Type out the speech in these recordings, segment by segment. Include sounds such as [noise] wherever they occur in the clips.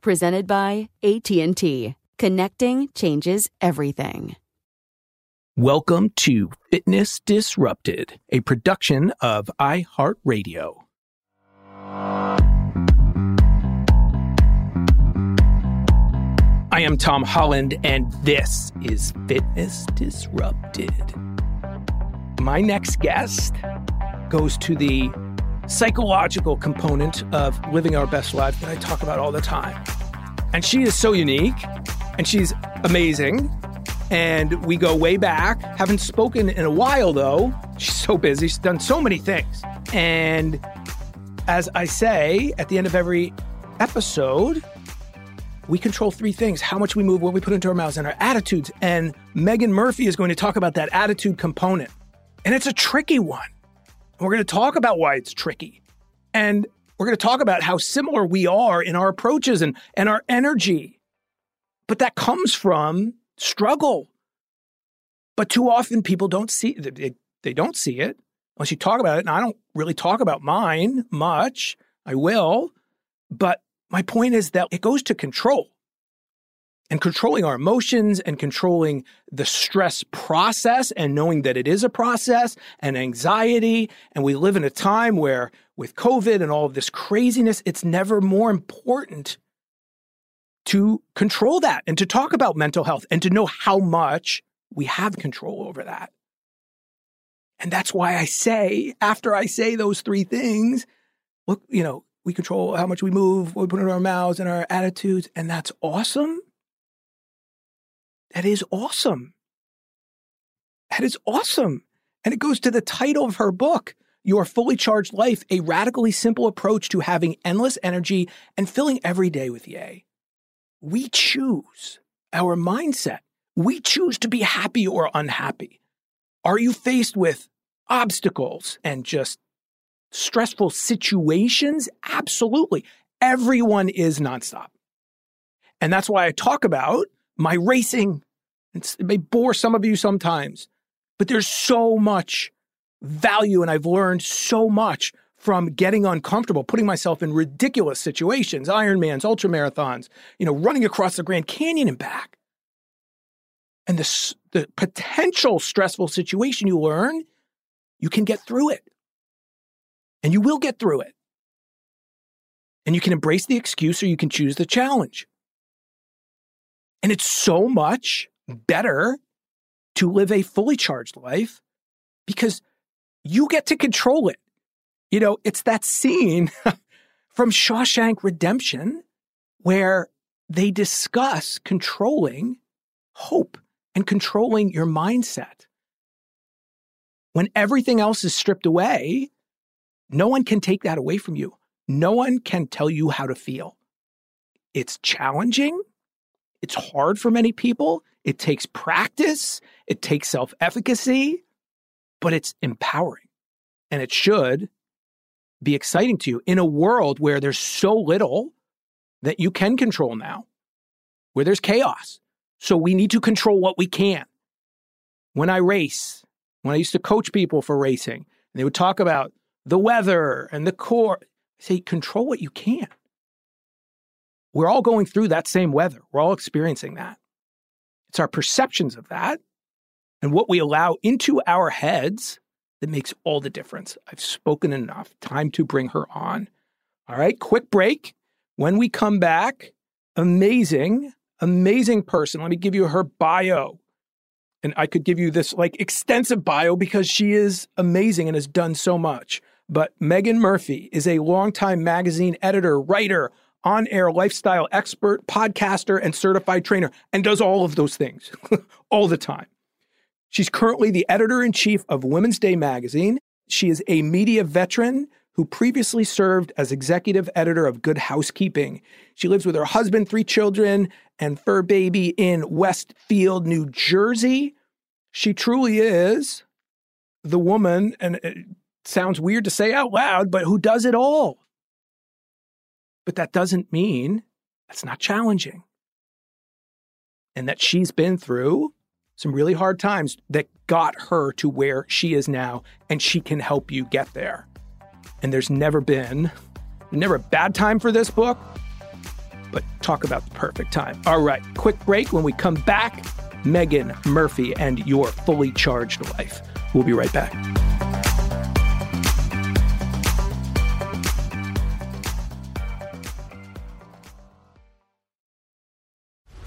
presented by AT&T. Connecting changes everything. Welcome to Fitness Disrupted, a production of iHeartRadio. I am Tom Holland, and this is Fitness Disrupted. My next guest goes to the psychological component of living our best life that I talk about all the time. And she is so unique and she's amazing. And we go way back. Haven't spoken in a while though. She's so busy. She's done so many things. And as I say at the end of every episode, we control three things how much we move, what we put into our mouths, and our attitudes. And Meaghan Murphy is going to talk about that attitude component. And it's a tricky one. We're going to talk about why it's tricky. And we're going to talk about how similar we are in our approaches and, and our energy. But that comes from struggle. But too often people don't see they, they don't see it unless you talk about it. And I don't really talk about mine much. I will. But my point is that it goes to control and controlling our emotions and controlling the stress process and knowing that it is a process and anxiety. And we live in a time where, with COVID and all of this craziness, it's never more important to control that and to talk about mental health and to know how much we have control over that. And that's why I say, after I say those three things, look, you know, we control how much we move, what we put in our mouths and our attitudes, and that's awesome. That is awesome. That is awesome. And it goes to the title of her book, Your Fully Charged Life A Radically Simple Approach to Having Endless Energy and Filling Every Day with Yay. We choose our mindset. We choose to be happy or unhappy. Are you faced with obstacles and just stressful situations? Absolutely. Everyone is nonstop. And that's why I talk about my racing. It's, it may bore some of you sometimes, but there's so much value, and I've learned so much from getting uncomfortable, putting myself in ridiculous situations, Ironmans, ultra marathons, you know, running across the Grand Canyon and back. And the, the potential stressful situation you learn, you can get through it. And you will get through it. And you can embrace the excuse or you can choose the challenge. And it's so much better to live a fully charged life because you get to control it. You know, it's that scene [laughs] from Shawshank Redemption where they discuss controlling hope and controlling your mindset. When everything else is stripped away, no one can take that away from you. No one can tell you how to feel. It's challenging. It's hard for many people. It takes practice. It takes self efficacy, but it's empowering. And it should be exciting to you in a world where there's so little that you can control now, where there's chaos. So we need to control what we can. When I race, when I used to coach people for racing, and they would talk about the weather and the core. I say, control what you can. We're all going through that same weather. We're all experiencing that. It's our perceptions of that and what we allow into our heads that makes all the difference. I've spoken enough. Time to bring her on. All right, quick break. When we come back, amazing, amazing person. Let me give you her bio. And I could give you this like extensive bio because she is amazing and has done so much. But Meaghan Murphy is a longtime magazine editor, writer, on air lifestyle expert, podcaster, and certified trainer, and does all of those things [laughs] all the time. She's currently the editor in chief of Woman's Day magazine. She is a media veteran who previously served as executive editor of Good Housekeeping. She lives with her husband, three children, and fur baby in Westfield, New Jersey. She truly is the woman, and it sounds weird to say out loud, but who does it all. But that doesn't mean that's not challenging. And that she's been through some really hard times that got her to where she is now, and she can help you get there. And there's never been, never a bad time for this book, but talk about the perfect time. All right, quick break. When we come back, Meaghan Murphy and your fully charged life. We'll be right back.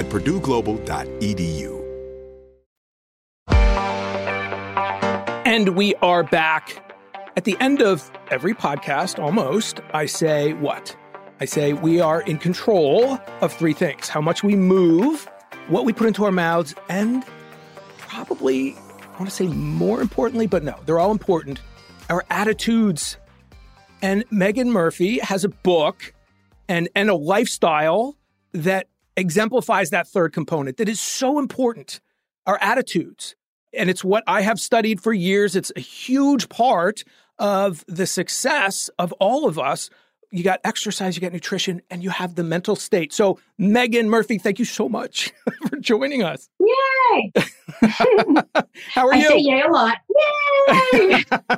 at purdueglobal.edu. And we are back. At the end of every podcast, almost, I say what? I say we are in control of three things how much we move, what we put into our mouths, and probably, I want to say more importantly, but no, they're all important, our attitudes. And Meaghan Murphy has a book and, and a lifestyle that exemplifies that third component that is so important our attitudes. And it's what I have studied for years. It's a huge part of the success of all of us. You got exercise, you got nutrition, and you have the mental state. So, Meaghan Murphy, thank you so much [laughs] for joining us. Yay! [laughs] How are I you? say yay a lot. Yay! [laughs]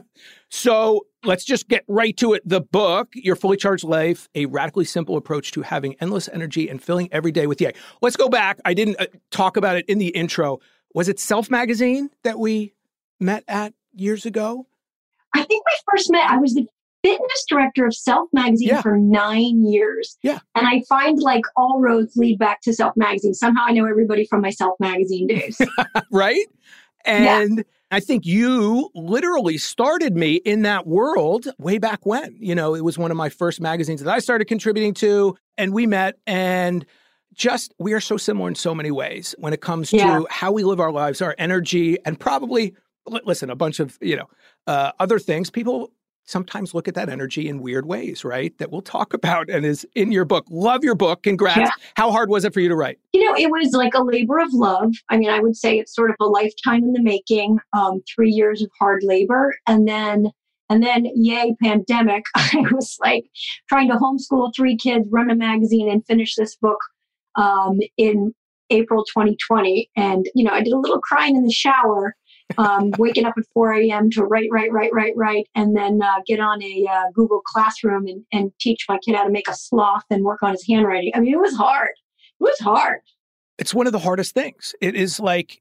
So let's just get right to it. The book, Your Fully Charged Life, a radically simple approach to having endless energy and filling every day with yay. Let's go back. I didn't uh, talk about it in the intro. Was it Self Magazine that we met at years ago? I think we first met, I was the fitness director of Self Magazine Yeah. for nine years. Yeah. And I find like all roads lead back to Self Magazine. Somehow I know everybody from my Self Magazine days. [laughs] right? And I think you literally started me in that world way back when. You know, it was one of my first magazines that I started contributing to, and we met and just we are so similar in so many ways when it comes Yeah. to how we live our lives, our energy, and probably listen, a bunch of, you know, uh, other things. People sometimes look at that energy in weird ways, right? That we'll talk [laughs] about and is in your book. Love your book. Congrats. Yeah. How hard was it for you to write? you know, it was like a labor of love. I mean, I would say it's sort of a lifetime in the making, um, three years of hard labor. And then, and then, yay, pandemic. [laughs] I was like trying to homeschool three kids, run a magazine, and finish this book um, in April 2020. And, you know, I did a little crying in the shower, um, waking up at 4 a.m. to write, write, write, write, write, and then uh, get on a uh, Google Classroom and, and teach my kid how to make a sloth and work on his handwriting. I mean, it was hard. It was hard. it's one of the hardest things. It is like,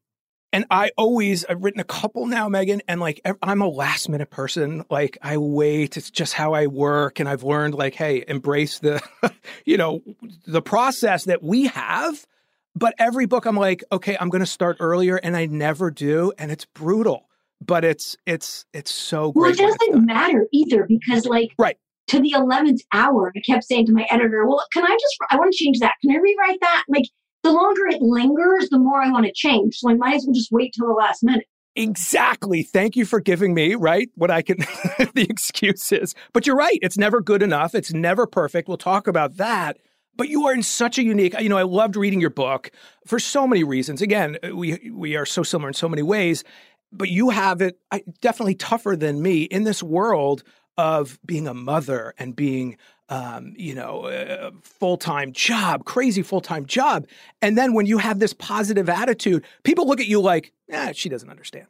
and I always, I've written a couple now, Meaghan, and like, I'm a last minute person. Like, I wait. It's just how I work. And I've learned, like, hey, embrace the, [laughs] you know, the process that we have. But every book, I'm like, okay, I'm going to start earlier. And I never do. And it's brutal, but it's, it's, it's so Well, it doesn't matter either because, like, Right. to the 11th hour, I kept saying to my editor, Well, can I just, I want to change that. Can I rewrite that? Like, the longer it lingers, the more I want to change. So I might as well just wait till the last minute. Exactly. Thank you for giving me, right, what I can, [laughs] the excuses. But you're right. It's never good enough. It's never perfect. We'll talk about that. But you are in such a unique, you know, I loved reading your book for so many reasons. Again, we, we are so similar in so many ways, but you have it I, definitely tougher than me in this world of being a mother and being, um, you know, a full time job, crazy full time job. And then when you have this positive attitude, people look at you like, eh, she doesn't understand.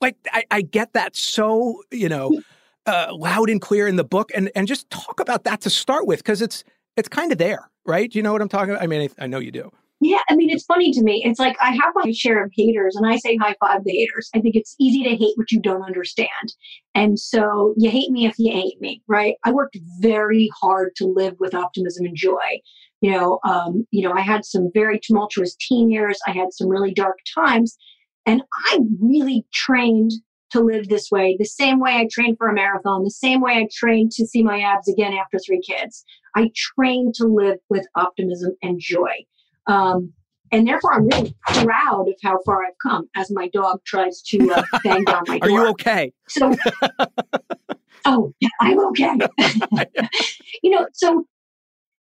Like, I, I get that so, you know, uh, loud and clear in the book. And, and just talk about that to start with, because it's, it's kind of there, right? Do you know what I'm talking about? I mean, I, I know you do. Yeah, I mean, it's funny to me. It's like I have my share of haters, and I say high five the haters. I think it's easy to hate what you don't understand. And so you hate me if you hate me, right? I worked very hard to live with optimism and joy. You know, um, you know, I had some very tumultuous teen years. I had some really dark times, and I really trained to live this way, the same way I trained for a marathon, the same way I trained to see my abs again after three kids. I trained to live with optimism and joy. Um, and therefore, I'm really proud of how far I've come as my dog tries to uh, [laughs] bang down my door. Are you okay? So, [laughs] oh, yeah, I'm okay. [laughs] you know, so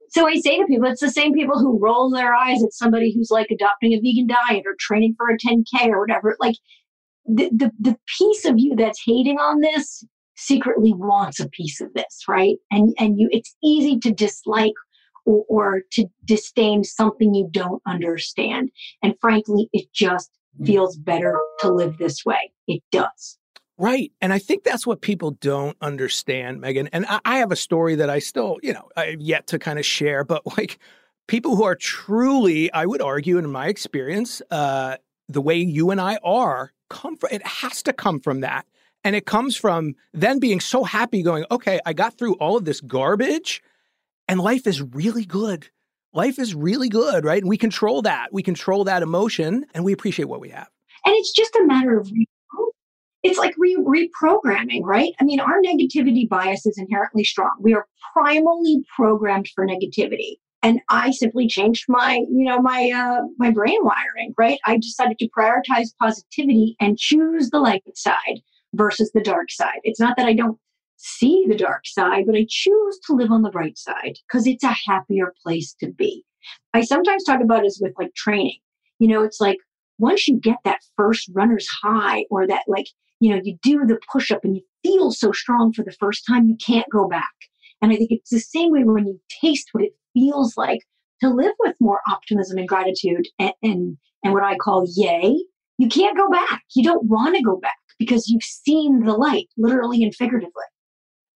so I say to people, it's the same people who roll their eyes at somebody who's like adopting a vegan diet or training for a 10k or whatever. Like the the, the piece of you that's hating on this secretly wants a piece of this, right? And and you, it's easy to dislike or, or to disdain something you don't understand. And frankly, it just feels better to live this way. It does. Right. And I think that's what people don't understand, Meaghan. And I, I have a story that I still, you know, I have yet to kind of share, but [laughs] like people who are truly, I would argue, in my experience, uh, the way you and I are, come from it has to come from that. And it comes from then being so happy, going, okay, I got through all of this garbage and life is really good. Life is really good, right? And we control that. We control that emotion and we appreciate what we have. And it's just a matter of it's like re- reprogramming, right? I mean, our negativity bias is inherently strong. We are primally programmed for negativity. And I simply changed my, you know, my uh, my brain wiring, right? I decided to prioritize positivity and choose the light side versus the dark side. It's not that I don't see the dark side, but I choose to live on the bright side because it's a happier place to be. I sometimes talk about it with like training. You know, it's like once you get that first runner's high or that like you know, you do the push up and you feel so strong for the first time, you can't go back. And I think it's the same way when you taste what it feels like to live with more optimism and gratitude and, and, and what I call yay. You can't go back. You don't want to go back because you've seen the light, literally and figuratively.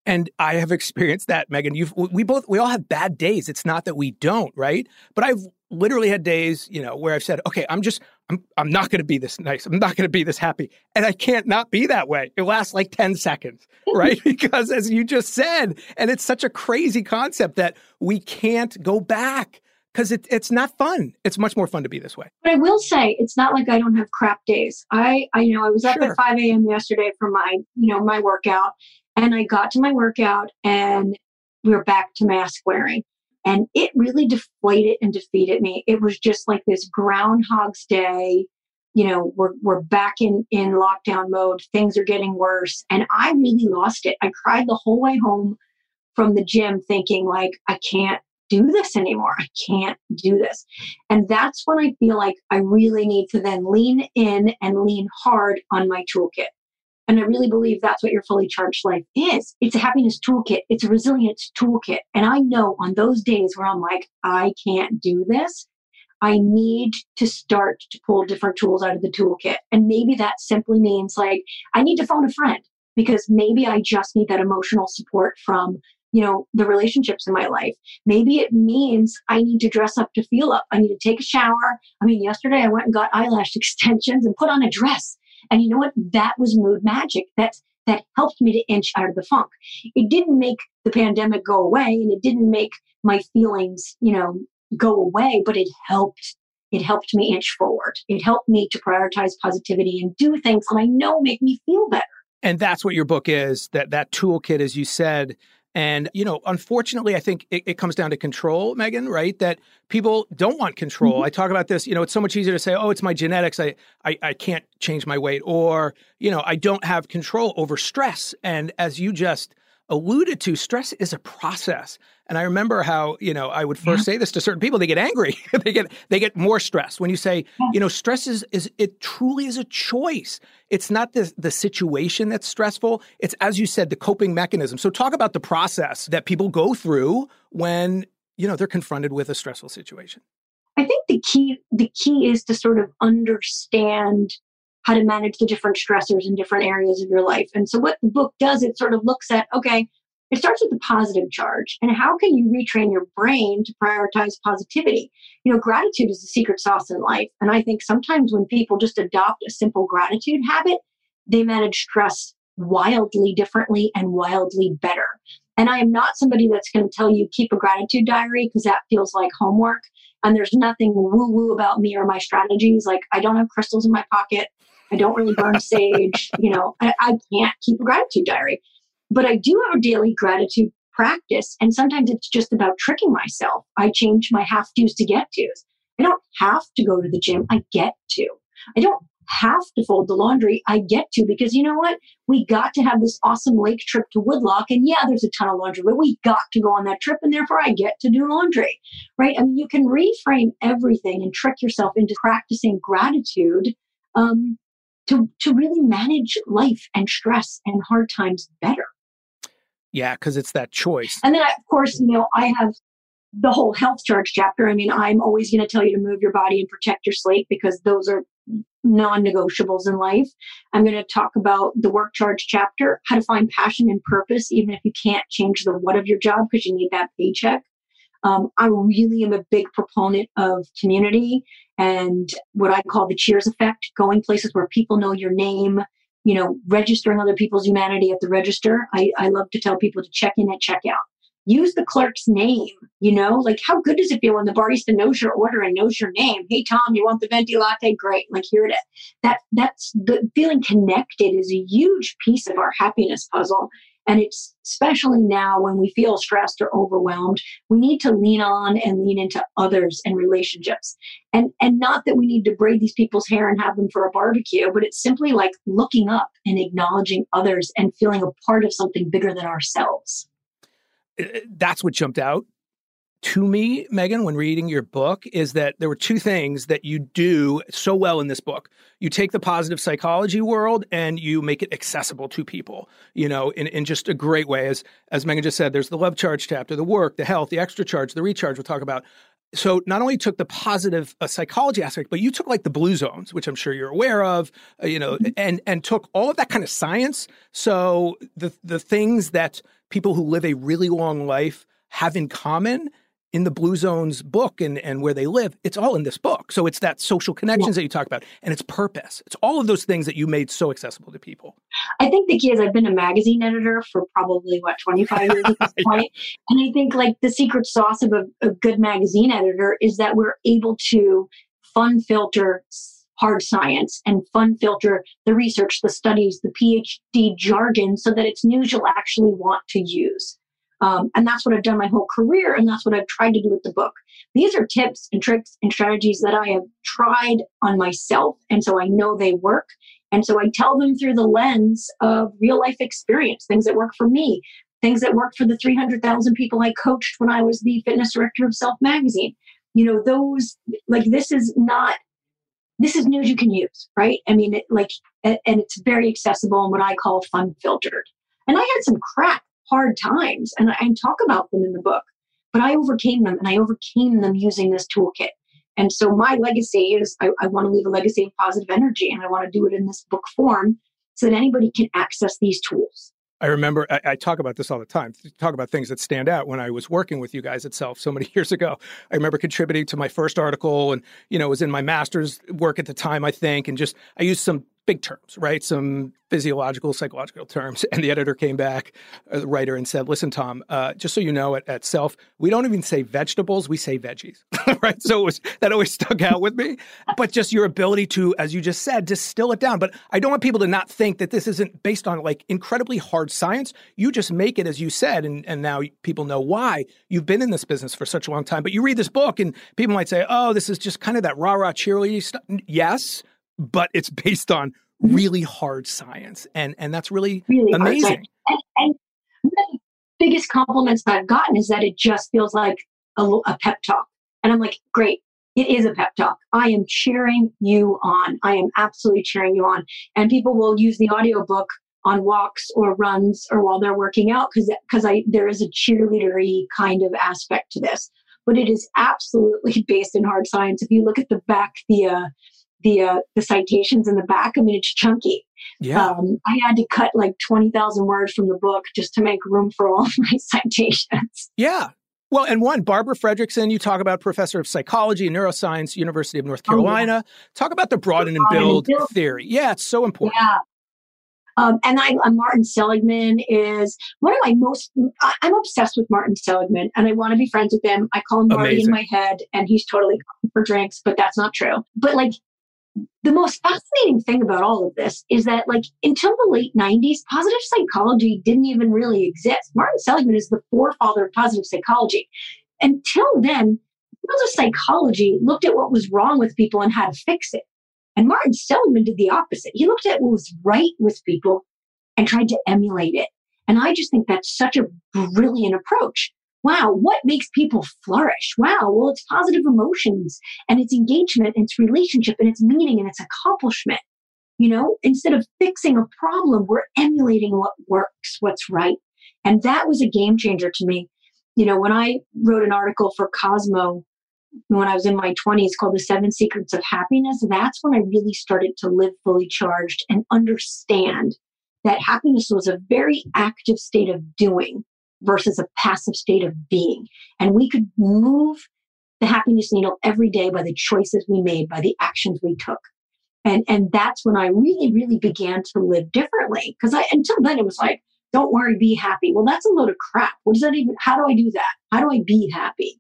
And I have experienced that, Meaghan. You've we both we all have bad days. It's not that we don't, right? But I've literally had days, you know, where I've said, okay, I'm just I'm I'm not going to be this nice. I'm not going to be this happy. And I can't not be that way. It lasts like 10 seconds, [laughs] right? because as you just said, and it's such a crazy concept that we can't go back because it, it's not fun. It's much more fun to be this way. But I will say, it's not like I don't have crap days. I, I you know, I was up sure. at 5 a.m. yesterday for my, you know, my workout, and I got to my workout, and we were back to mask wearing. And it really deflated and defeated me. It was just like this Groundhog's Day. You know, we're, we're back in, in lockdown mode. Things are getting worse. And I really lost it. I cried the whole way home from the gym thinking like, I can't do this anymore. I can't do this. And that's when I feel like I really need to then lean in and lean hard on my toolkit. And I really believe that's what your fully charged life is. It's a happiness toolkit. It's a resilience toolkit. And I know on those days where I'm like, I can't do this, I need to start to pull different tools out of the toolkit. And maybe that simply means like, I need to phone a friend because maybe I just need that emotional support from you know the relationships in my life maybe it means i need to dress up to feel up i need to take a shower i mean yesterday i went and got eyelash [laughs] extensions and put on a dress and you know what? That was mood magic. That that helped me to inch out of the funk. It didn't make the pandemic go away and it didn't make my feelings, you know, go away, but it helped it helped me inch forward. It helped me to prioritize positivity and do things that I know make me feel better. And that's what your book is, that that toolkit as you said and, you know, unfortunately, I think it, it, comes down to control, Meaghan, right? That people don't want control. Mm-hmm. I talk about this, you know, it's so much easier to say, oh, it's my genetics. I, I, I can't change my weight. Or, you know, I don't have control over stress. And as you just alluded to, stress is a process. And I remember how, you know, I would first yeah. say this to certain people, they get angry. [laughs] they get they get more stress. When you say, yeah. you know, stress is is it truly is a choice. It's not the the situation that's stressful. It's as you said, the coping mechanism. So talk about the process that people go through when, you know, they're confronted with a stressful situation. I think the key the key is to sort of understand how to manage the different stressors in different areas of your life. And so what the book does, it sort of looks at, okay, it starts with the positive charge. And how can you retrain your brain to prioritize positivity? You know, gratitude is the secret sauce in life. And I think sometimes when people just adopt a simple gratitude habit, they manage stress wildly differently and wildly better. And I am not somebody that's going to tell you keep a gratitude diary because that feels like homework. And there's nothing woo woo about me or my strategies. Like I don't have crystals in my pocket. I don't really burn sage. You know, I, I can't keep a gratitude diary. But I do have a daily gratitude practice. And sometimes it's just about tricking myself. I change my have to's to get to's. I don't have to go to the gym. I get to. I don't have to fold the laundry. I get to because you know what? We got to have this awesome lake trip to Woodloch. And yeah, there's a ton of laundry, but we got to go on that trip. And therefore I get to do laundry, right? I mean, you can reframe everything and trick yourself into practicing gratitude um, to, to really manage life and stress and hard times better. Yeah, because it's that choice. And then, I, of course, you know, I have the whole health charge chapter. I mean, I'm always going to tell you to move your body and protect your sleep because those are non negotiables in life. I'm going to talk about the work charge chapter, how to find passion and purpose, even if you can't change the what of your job because you need that paycheck. Um, I really am a big proponent of community and what I call the cheers effect, going places where people know your name, you know, registering other people's humanity at the register. I, I love to tell people to check in at checkout use the clerk's name. You know, like how good does it feel when the barista knows your order and knows your name? Hey Tom, you want the venti latte? Great. Like here it is. That that's the feeling connected is a huge piece of our happiness puzzle. And it's especially now when we feel stressed or overwhelmed, we need to lean on and lean into others and relationships. And and not that we need to braid these people's hair and have them for a barbecue, but it's simply like looking up and acknowledging others and feeling a part of something bigger than ourselves uh, that's what jumped out to me, Meaghan, when reading your book, is that there were two things that you do so well in this book. You take the positive psychology world and you make it accessible to people, you know, in, in just a great way. As as Meaghan just said, there's the love charge chapter, the work, the health, the extra charge, the recharge we'll talk about. So not only took the positive uh, psychology aspect, but you took like the blue zones, which I'm sure you're aware of, uh, you know, mm-hmm. and and took all of that kind of science. So the the things that people who live a really long life have in common in the Blue Zones book and, and where they live, it's all in this book. So it's that social connections yeah. that you talk about and it's purpose. It's all of those things that you made so accessible to people. I think the key is I've been a magazine editor for probably what, 25 years at this [laughs] yeah. point. And I think like the secret sauce of a, a good magazine editor is that we're able to fun filter hard science and fun filter the research, the studies, the PhD jargon so that it's news you'll actually want to use. Um, and that's what I've done my whole career, and that's what I've tried to do with the book. These are tips and tricks and strategies that I have tried on myself, and so I know they work. And so I tell them through the lens of real life experience, things that work for me, things that work for the 300,000 people I coached when I was the fitness director of Self Magazine. You know, those, like, this is not this is news you can use, right? I mean, it, like, and, and it's very accessible and what I call fun filtered. And I had some crap, hard times, and I, talk about them in the book, but I overcame them and I overcame them using this toolkit. And so my legacy is I, I want to leave a legacy of positive energy and I want to do it in this book form so that anybody can access these tools. I remember I, I, talk about this all the time. Talk about things that stand out. When I was working with you guys at Self so many [laughs] years ago, I remember contributing to my first article, and you know, it was in my master's work at the time, I think, and just I used some big terms, right? Some physiological, psychological terms. [laughs] And the editor came back, uh, the writer, and said, "Listen, Tom, uh, just so you know, at, at Self, we don't even say vegetables; we say veggies, [laughs] right?" So it was that always [laughs] stuck out with me. But just your ability to, as you just said, distill it down. But I don't want people to not think that this isn't based on like incredibly hard science. You just make it, as you said, and and now people know why you've been in this business for such a long time. But you read this book, and people might say, "Oh, this is just kind of that rah rah cheerleading stuff." Yes but it's based on really hard science, and and that's really, really amazing. And, and, the biggest compliments that I've gotten is that it just feels like a, a pep talk, and I'm like, great. It is a pep talk. I am cheering you on. I am absolutely cheering you on. And people will use the audiobook on walks or runs or while they're working out because because I there is a cheerleadery kind of aspect to this. But it is absolutely [laughs] based in hard science. If you look at the back, the uh, the uh, the citations in the back. I mean, it's chunky. Yeah. Um, I had to cut like twenty thousand words from the book just to make room for all [laughs] my citations. Yeah. Well, and one, Barbara Fredrickson, you talk about professor of psychology and neuroscience, University of North Carolina. Oh, yeah. Talk about the broaden and build, build theory. Yeah, it's so important. Yeah. Um, and I, uh, Martin Seligman is one of my most, I, am obsessed with Martin Seligman and I want to be friends with him. I call him Marty Amazing. in my head and he's totally for drinks, but that's not true. But like the most fascinating thing about all of this is that like until the late 90s positive psychology didn't even really exist. Martin seligman is the forefather of positive psychology. Until then positive psychology looked at what was wrong with people and how to fix it. And martin seligman did the opposite. He looked at what was right with people and tried to emulate it. And i just think that's such a brilliant approach wow, what makes people flourish? Wow, well, it's positive emotions and it's engagement and it's relationship and it's meaning and it's accomplishment. You know, instead of fixing a problem, we're emulating what works, what's right. And that was a game changer to me. You know, when I wrote an article for Cosmo when I was in my 20s called The Seven Secrets of Happiness. That's when I really started to live fully charged and understand that happiness was a very active state of doing versus a passive state of being. And we could move the happiness needle every day by the choices we made, by the actions we took. And, and that's when I really, really began to live differently. Because I until then it was like, don't worry, be happy. Well, that's a load of crap. What does that even how do I do that? How do I be happy?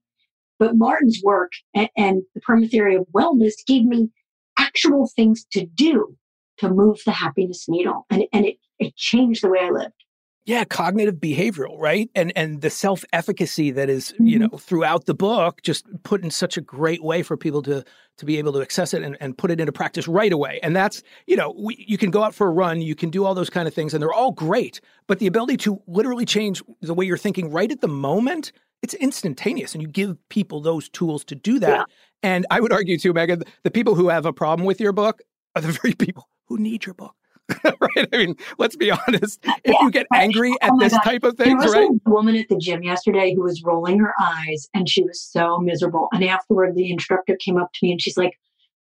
But Martin's work and, and the perma theory of wellness gave me actual things to do to move the happiness needle. And, and it, it changed the way I lived. Yeah, cognitive behavioral, right? And and the self-efficacy that is, mm-hmm. you know, throughout the book just put in such a great way for people to to be able to access it and, and put it into practice right away. And that's, you know, we, you can go out for a run, you can do all those kind of things and they're all great, but the ability to literally change the way you're thinking right at the moment, it's instantaneous and you give people those tools to do that. Yeah. And I would argue too, Meaghan, the people who have a problem with your book are the [laughs] very people who need your book. [laughs] right? I mean, let's be honest. If yeah, you get angry at oh this God. type of thing, there right? a woman at the gym yesterday who was rolling her eyes and she was so miserable. And afterward, the instructor came up to me and she's like,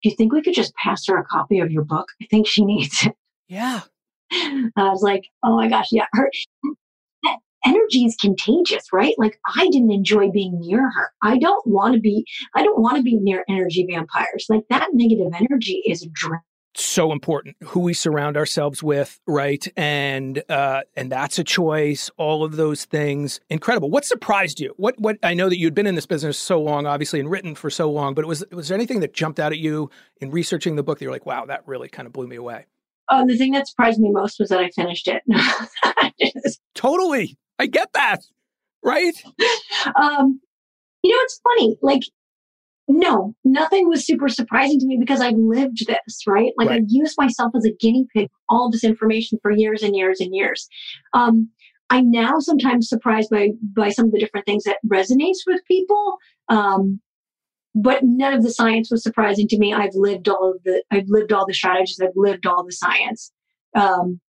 Do you think we could just pass her a copy of your book? I think she [laughs] needs it. Yeah. I was like, Oh my gosh, yeah. Her that energy is contagious, right? Like I didn't enjoy being near her. I don't want to be, I don't want to be near energy vampires. Like that negative energy is draining so important who we surround ourselves with right? And uh and that's a choice all of those things. Incredible. What surprised you? What what i know that you'd been in this business so long obviously and written for so long but was was there anything that jumped out at you in researching the book that you're like wow that really kind of blew me away oh the thing that surprised me most was that i finished it. [laughs] Totally. I get that. Right? [laughs] Um you know it's funny like no, nothing was super surprising to me because I've lived this, right? Like right. I've used myself as a guinea pig, all this information for years and years and years. Um, I'm now sometimes surprised by by some of the different things that resonates with people. Um, but none of the science was surprising to me. I've lived all of the I've lived all the strategies, I've lived all the science. Um,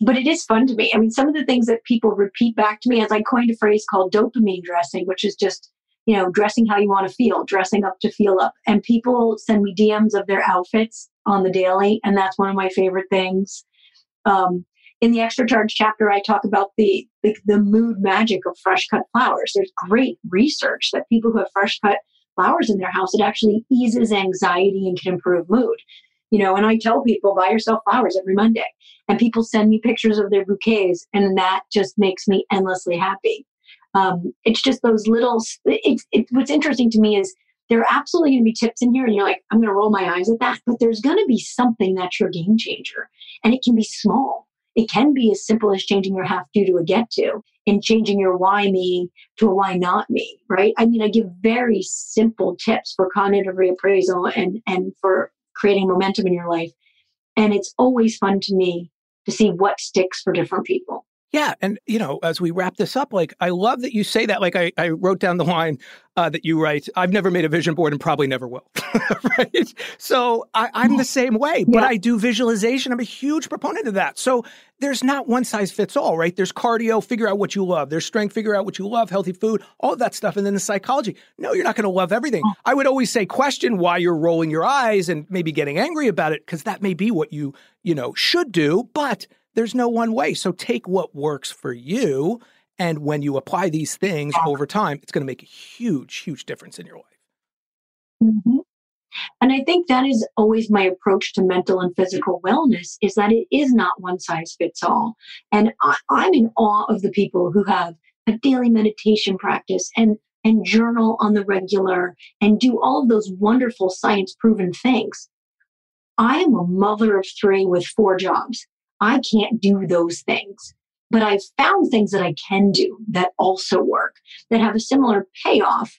but it is fun to me. I mean, some of the things that people repeat back to me, as I coined a phrase called dopamine dressing, which is just you know, dressing how you want to feel, dressing up to feel up. And people send me DMs of their outfits on the daily, and that's one of my favorite things. Um, in the extra charge chapter, I talk about the, the, the mood magic of fresh cut flowers. There's great research that people who have fresh cut flowers in their house, it actually eases anxiety and can improve mood. You know, and I tell people buy yourself flowers every Monday, and people send me pictures of their bouquets, and that just makes me endlessly happy. Um, it's just those little. It's it, what's interesting to me is there are absolutely going to be tips in here, and you're like, I'm going to roll my eyes at that. But there's going to be something that's your game changer, and it can be small. It can be as simple as changing your have to to a get to, and changing your why me to a why not me. Right? I mean, I give very simple tips for cognitive reappraisal and and for creating momentum in your life, and it's always fun to me to see what sticks for different people. Yeah. And, you know, as we wrap this up, like, I love that you say that. Like, I, I wrote down the line uh, that you write, I've never made a vision board and probably never will. [laughs] right. So I, am the same way, but yeah. I do visualization. I'm a huge proponent of that. So there's not one size fits all, right? There's cardio, figure out what you love. There's strength, figure out what you love, healthy food, all that stuff. And then the psychology. No, you're not going to love everything. Oh. I would always say, question why you're rolling your eyes and maybe getting angry about it, because that may be what you, you know, should do. But there's no one way. So take what works for you. And when you apply these things over time, it's going to make a huge, huge difference in your life. Mm-hmm. And I think that is always my approach to mental and physical wellness is that it is not one size fits all. And I, am in awe of the people who have a daily meditation practice and and journal on the regular and do all of those wonderful science proven things. I am a mother of three with four jobs. I can't do those things. But I've found things that I can do that also work, that have a similar payoff,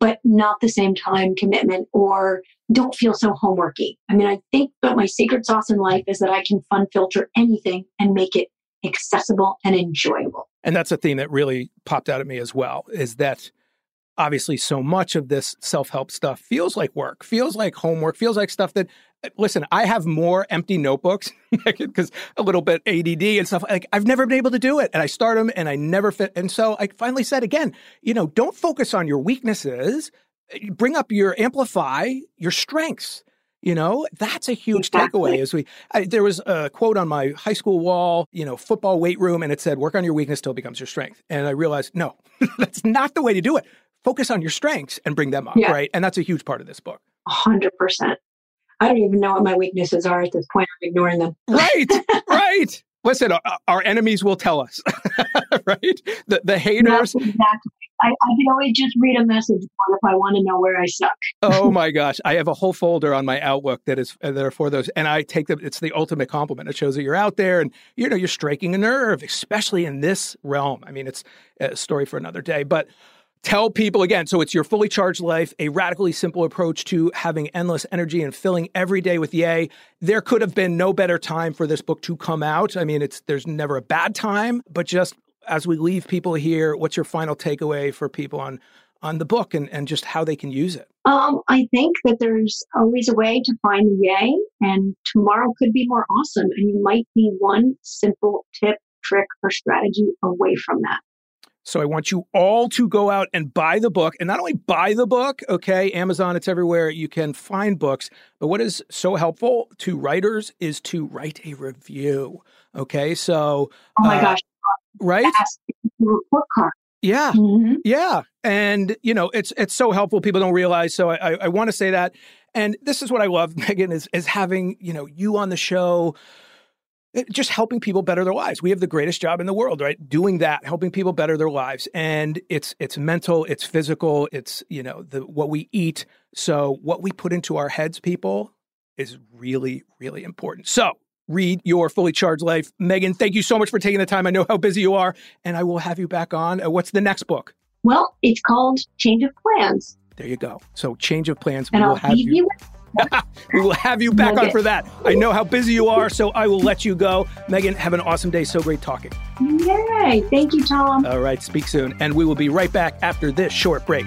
but not the same time commitment or don't feel so homeworky. I mean, I think that my secret sauce in life is that I can fun filter anything and make it accessible and enjoyable. And that's a theme that really popped out at me as well is that obviously so much of this self-help stuff feels like work feels like homework feels like stuff that uh, listen i have more empty notebooks [laughs] because a little bit add and stuff like i've never been able to do it and i start them and i never fit and so i finally said again you know don't focus on your weaknesses eh, bring up your amplify your strengths. You know, that's a huge Exactly. takeaway. As we, I, there was a quote on my high school wall, you know, football weight room, and it said, "Work on your weakness till it becomes your strength." And I realized, no, [laughs] that's not the way to do it. Focus on your strengths and bring them up, Yeah. right? And that's a huge part of this book. A hundred percent. I don't even know what my weaknesses are at this point. I'm ignoring them. Right, [laughs] right. Listen, our, our enemies will tell us, [laughs] right? The the haters. Exactly. I, I can always just read a message if I want to know where I suck. oh [laughs] my gosh, I have a whole folder on my Outlook that is that are for those, and I take them. It's the ultimate compliment. It shows that you're out there, and you know you're striking a nerve, especially in this realm. I mean, it's a story for another day, but. Tell people again. So it's your fully charged life, a radically simple approach to having endless energy and filling every day with yay. There could have been no better time for this book to come out. I mean, it's there's never a bad time, but just as we leave people here, what's your final takeaway for people on on the book and, and just how they can use it? Um, I think that there's always a way to find the yay, and tomorrow could be more awesome. And you might be one simple tip, trick, or strategy away from that. So I want you all to go out and buy the book and not only buy the book, okay, Amazon, it's everywhere. You can find books. But what is so helpful to writers is to write a review. Okay. So, Oh my Uh, gosh, right? that's the report card. Yeah. Mhm. Yeah, and you know it's it's so helpful. People don't realize. So I I, I want to say that, and this is what I love, [laughs] Meaghan, is is having you know you on the show, just helping people better their lives. We have the greatest job in the world, right? Doing that, helping people better their lives, and it's it's mental, it's physical, it's you know the what we eat. So what we put into our heads, people, is really really important. So. Read your fully charged life. Meaghan, thank you so much for taking the time. I know how busy you are, and I will have you back on. Uh, What's the next book? Well, it's called Change of Plans, There you go. So change of plans. And I'll have leave you. you. [laughs] We will have you back on for that. I know how busy you are, so I will let you go. Meaghan, have an awesome day. So great talking. Yay! Thank you, Tom. All right, speak soon, and we will be right back after this short break.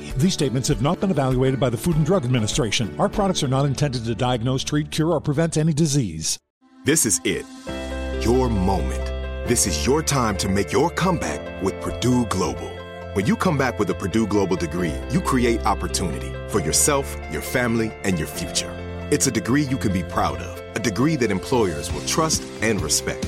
These statements have not been evaluated by the Food and Drug Administration. Our products are not intended to diagnose, treat, cure, or prevent any disease. This is it. Your moment. This is your time to make your comeback with Purdue Global. When you come back with a Purdue Global degree, you create opportunity for yourself, your family, and your future. It's a degree you can be proud of, a degree that employers will trust and respect.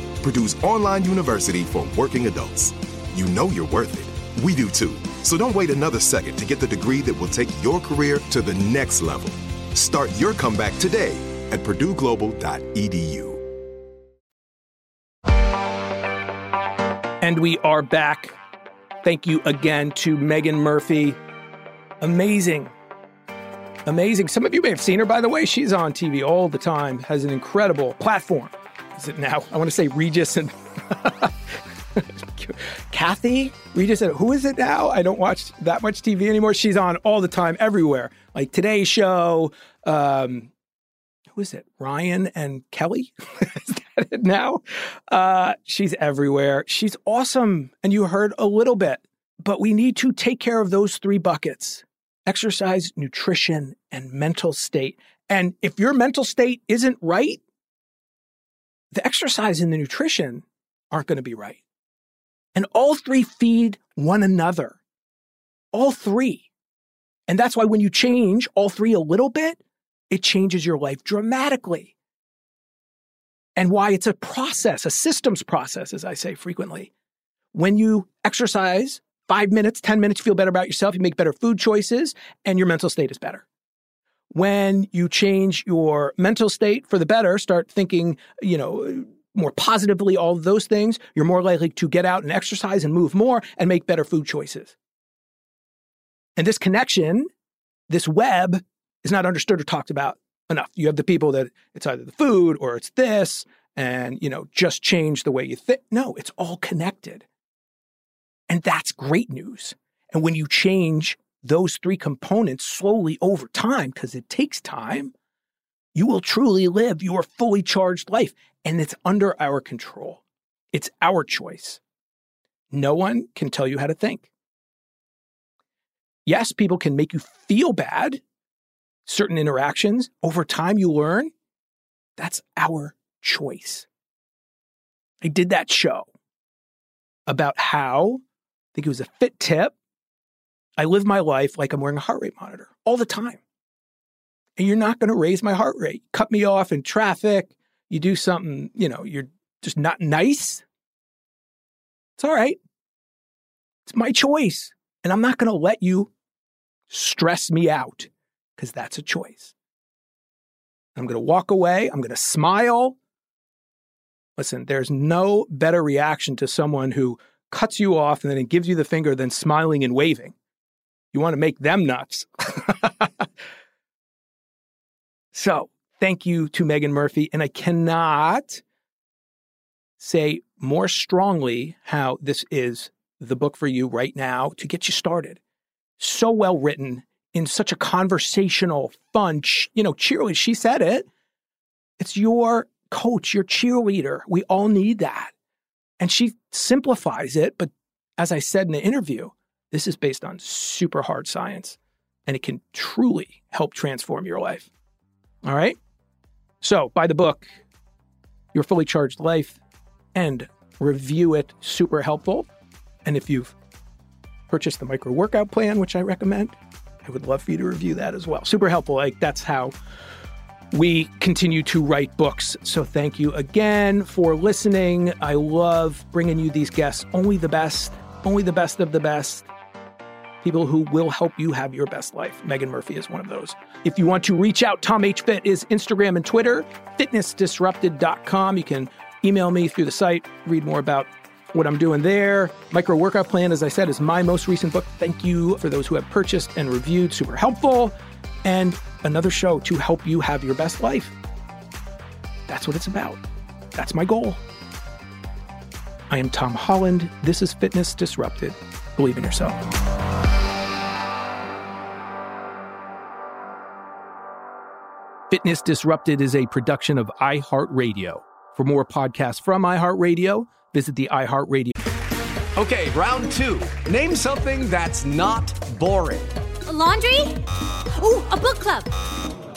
Purdue's online university for working adults. You know you're worth it. We do too. So don't wait another second to get the degree that will take your career to the next level. Start your comeback today at purdueglobal.edu. And we are back. Thank you again to Meaghan Murphy. Amazing. Amazing. Some of you may have seen her, by the way. She's on TV all the time, has an incredible platform. Is it now? I want to say Regis and [laughs] Kathy? Regis and who is it now? I don't watch that much TV anymore. She's on all the time, everywhere. Like Today Show. Um, who is it? Ryan and Kelly? [laughs] is that it now? Uh, she's everywhere. She's awesome. And you heard a little bit, but we need to take care of those three buckets exercise, nutrition, and mental state. And if your mental state isn't right, the exercise and the nutrition aren't going to be right. And all three feed one another. All three. And that's why when you change all three a little bit, it changes your life dramatically. And why it's a process, a systems process, as I say frequently. When you exercise five minutes, 10 minutes, you feel better about yourself, you make better food choices, and your mental state is better. When you change your mental state for the better, start thinking, you know, more positively, all those things, you're more likely to get out and exercise and move more and make better food choices. And this connection, this web, is not understood or talked about enough. You have the people that it's either the food or it's this, and you know, just change the way you think. No, it's all connected. And that's great news. And when you change those three components slowly over time, because it takes time, you will truly live your fully charged life. And it's under our control. It's our choice. No one can tell you how to think. Yes, people can make you feel bad. Certain interactions, over time, you learn that's our choice. I did that show about how I think it was a fit tip. I live my life like I'm wearing a heart rate monitor all the time. And you're not going to raise my heart rate. Cut me off in traffic. You do something, you know, you're just not nice. It's all right. It's my choice. And I'm not going to let you stress me out because that's a choice. I'm going to walk away. I'm going to smile. Listen, there's no better reaction to someone who cuts you off and then gives you the finger, than smiling and waving. You want to make them nuts. [laughs] so, thank you to Meaghan Murphy. And I cannot say more strongly how this is the book for you right now to get you started. So well written in such a conversational, fun, you know, cheerleader. She said it. It's your coach, your cheerleader. We all need that. And she simplifies it, but as I said in the interview, this is based on super hard science and it can truly help transform your life. All right? So, buy the book, Your Fully Charged Life, and review it. Super helpful. And if you've purchased the micro workout plan, which I recommend, I would love for you to review that as well. Super helpful. Like, that's how we continue to write books. So thank you again for listening. I love bringing you these guests, only the best, only the best of the best. People who will help you have your best life. Meaghan Murphy is one of those. If you want to reach out, Tom H. Fit is Instagram and Twitter, fitnessdisrupted.com. You can email me through the site, read more about what I'm doing there. Micro Workout Plan, as I said, is my most recent book. Thank you for those who have purchased and reviewed. Super helpful. And another show to help you have your best life. That's what it's about. That's my goal. I am Tom Holland. This is Fitness Disrupted. Believe in yourself. Fitness Disrupted is a production of iHeartRadio. For more podcasts from iHeartRadio, visit the iHeartRadio. Okay, round two. Name something that's not boring. A laundry? Ooh, a book club.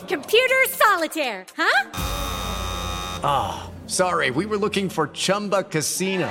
Computer solitaire, huh? Ah, oh, sorry, we were looking for Chumba Casino.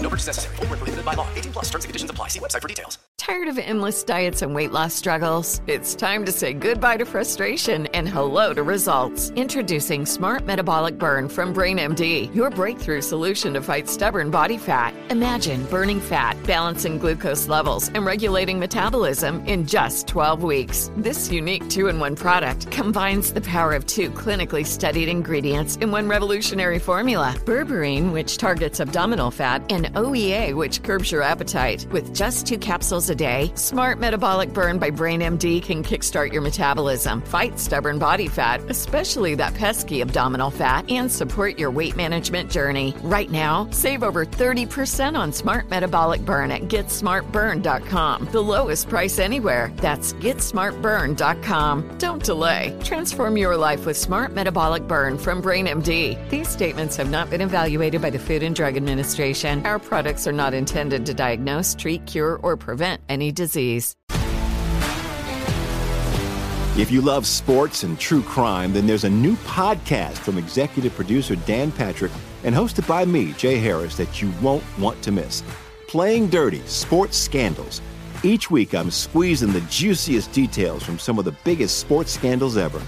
No purchase necessary. Full prohibited by law. 18 plus terms and conditions apply. See website for details. Tired of endless diets and weight loss struggles? It's time to say goodbye to frustration and hello to results. Introducing Smart Metabolic Burn from BrainMD, your breakthrough solution to fight stubborn body fat. Imagine burning fat, balancing glucose levels, and regulating metabolism in just 12 weeks. This unique two in one product combines the power of two clinically studied ingredients in one revolutionary formula berberine, which targets abdominal fat, and OEA, which curbs your appetite. With just two capsules a day, Smart Metabolic Burn by BrainMD can kickstart your metabolism, fight stubborn body fat, especially that pesky abdominal fat, and support your weight management journey. Right now, save over 30% on Smart Metabolic Burn at GetSmartBurn.com. The lowest price anywhere. That's GetSmartBurn.com. Don't delay. Transform your life with Smart Metabolic Burn from BrainMD. These statements have not been evaluated by the Food and Drug Administration. Our products are not intended to diagnose, treat, cure, or prevent any disease. If you love sports and true crime, then there's a new podcast from executive producer Dan Patrick and hosted by me, Jay Harris, that you won't want to miss. Playing Dirty Sports Scandals. Each week, I'm squeezing the juiciest details from some of the biggest sports scandals ever.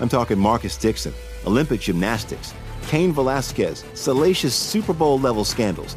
I'm talking Marcus Dixon, Olympic gymnastics, Cain Velasquez, salacious Super Bowl level scandals.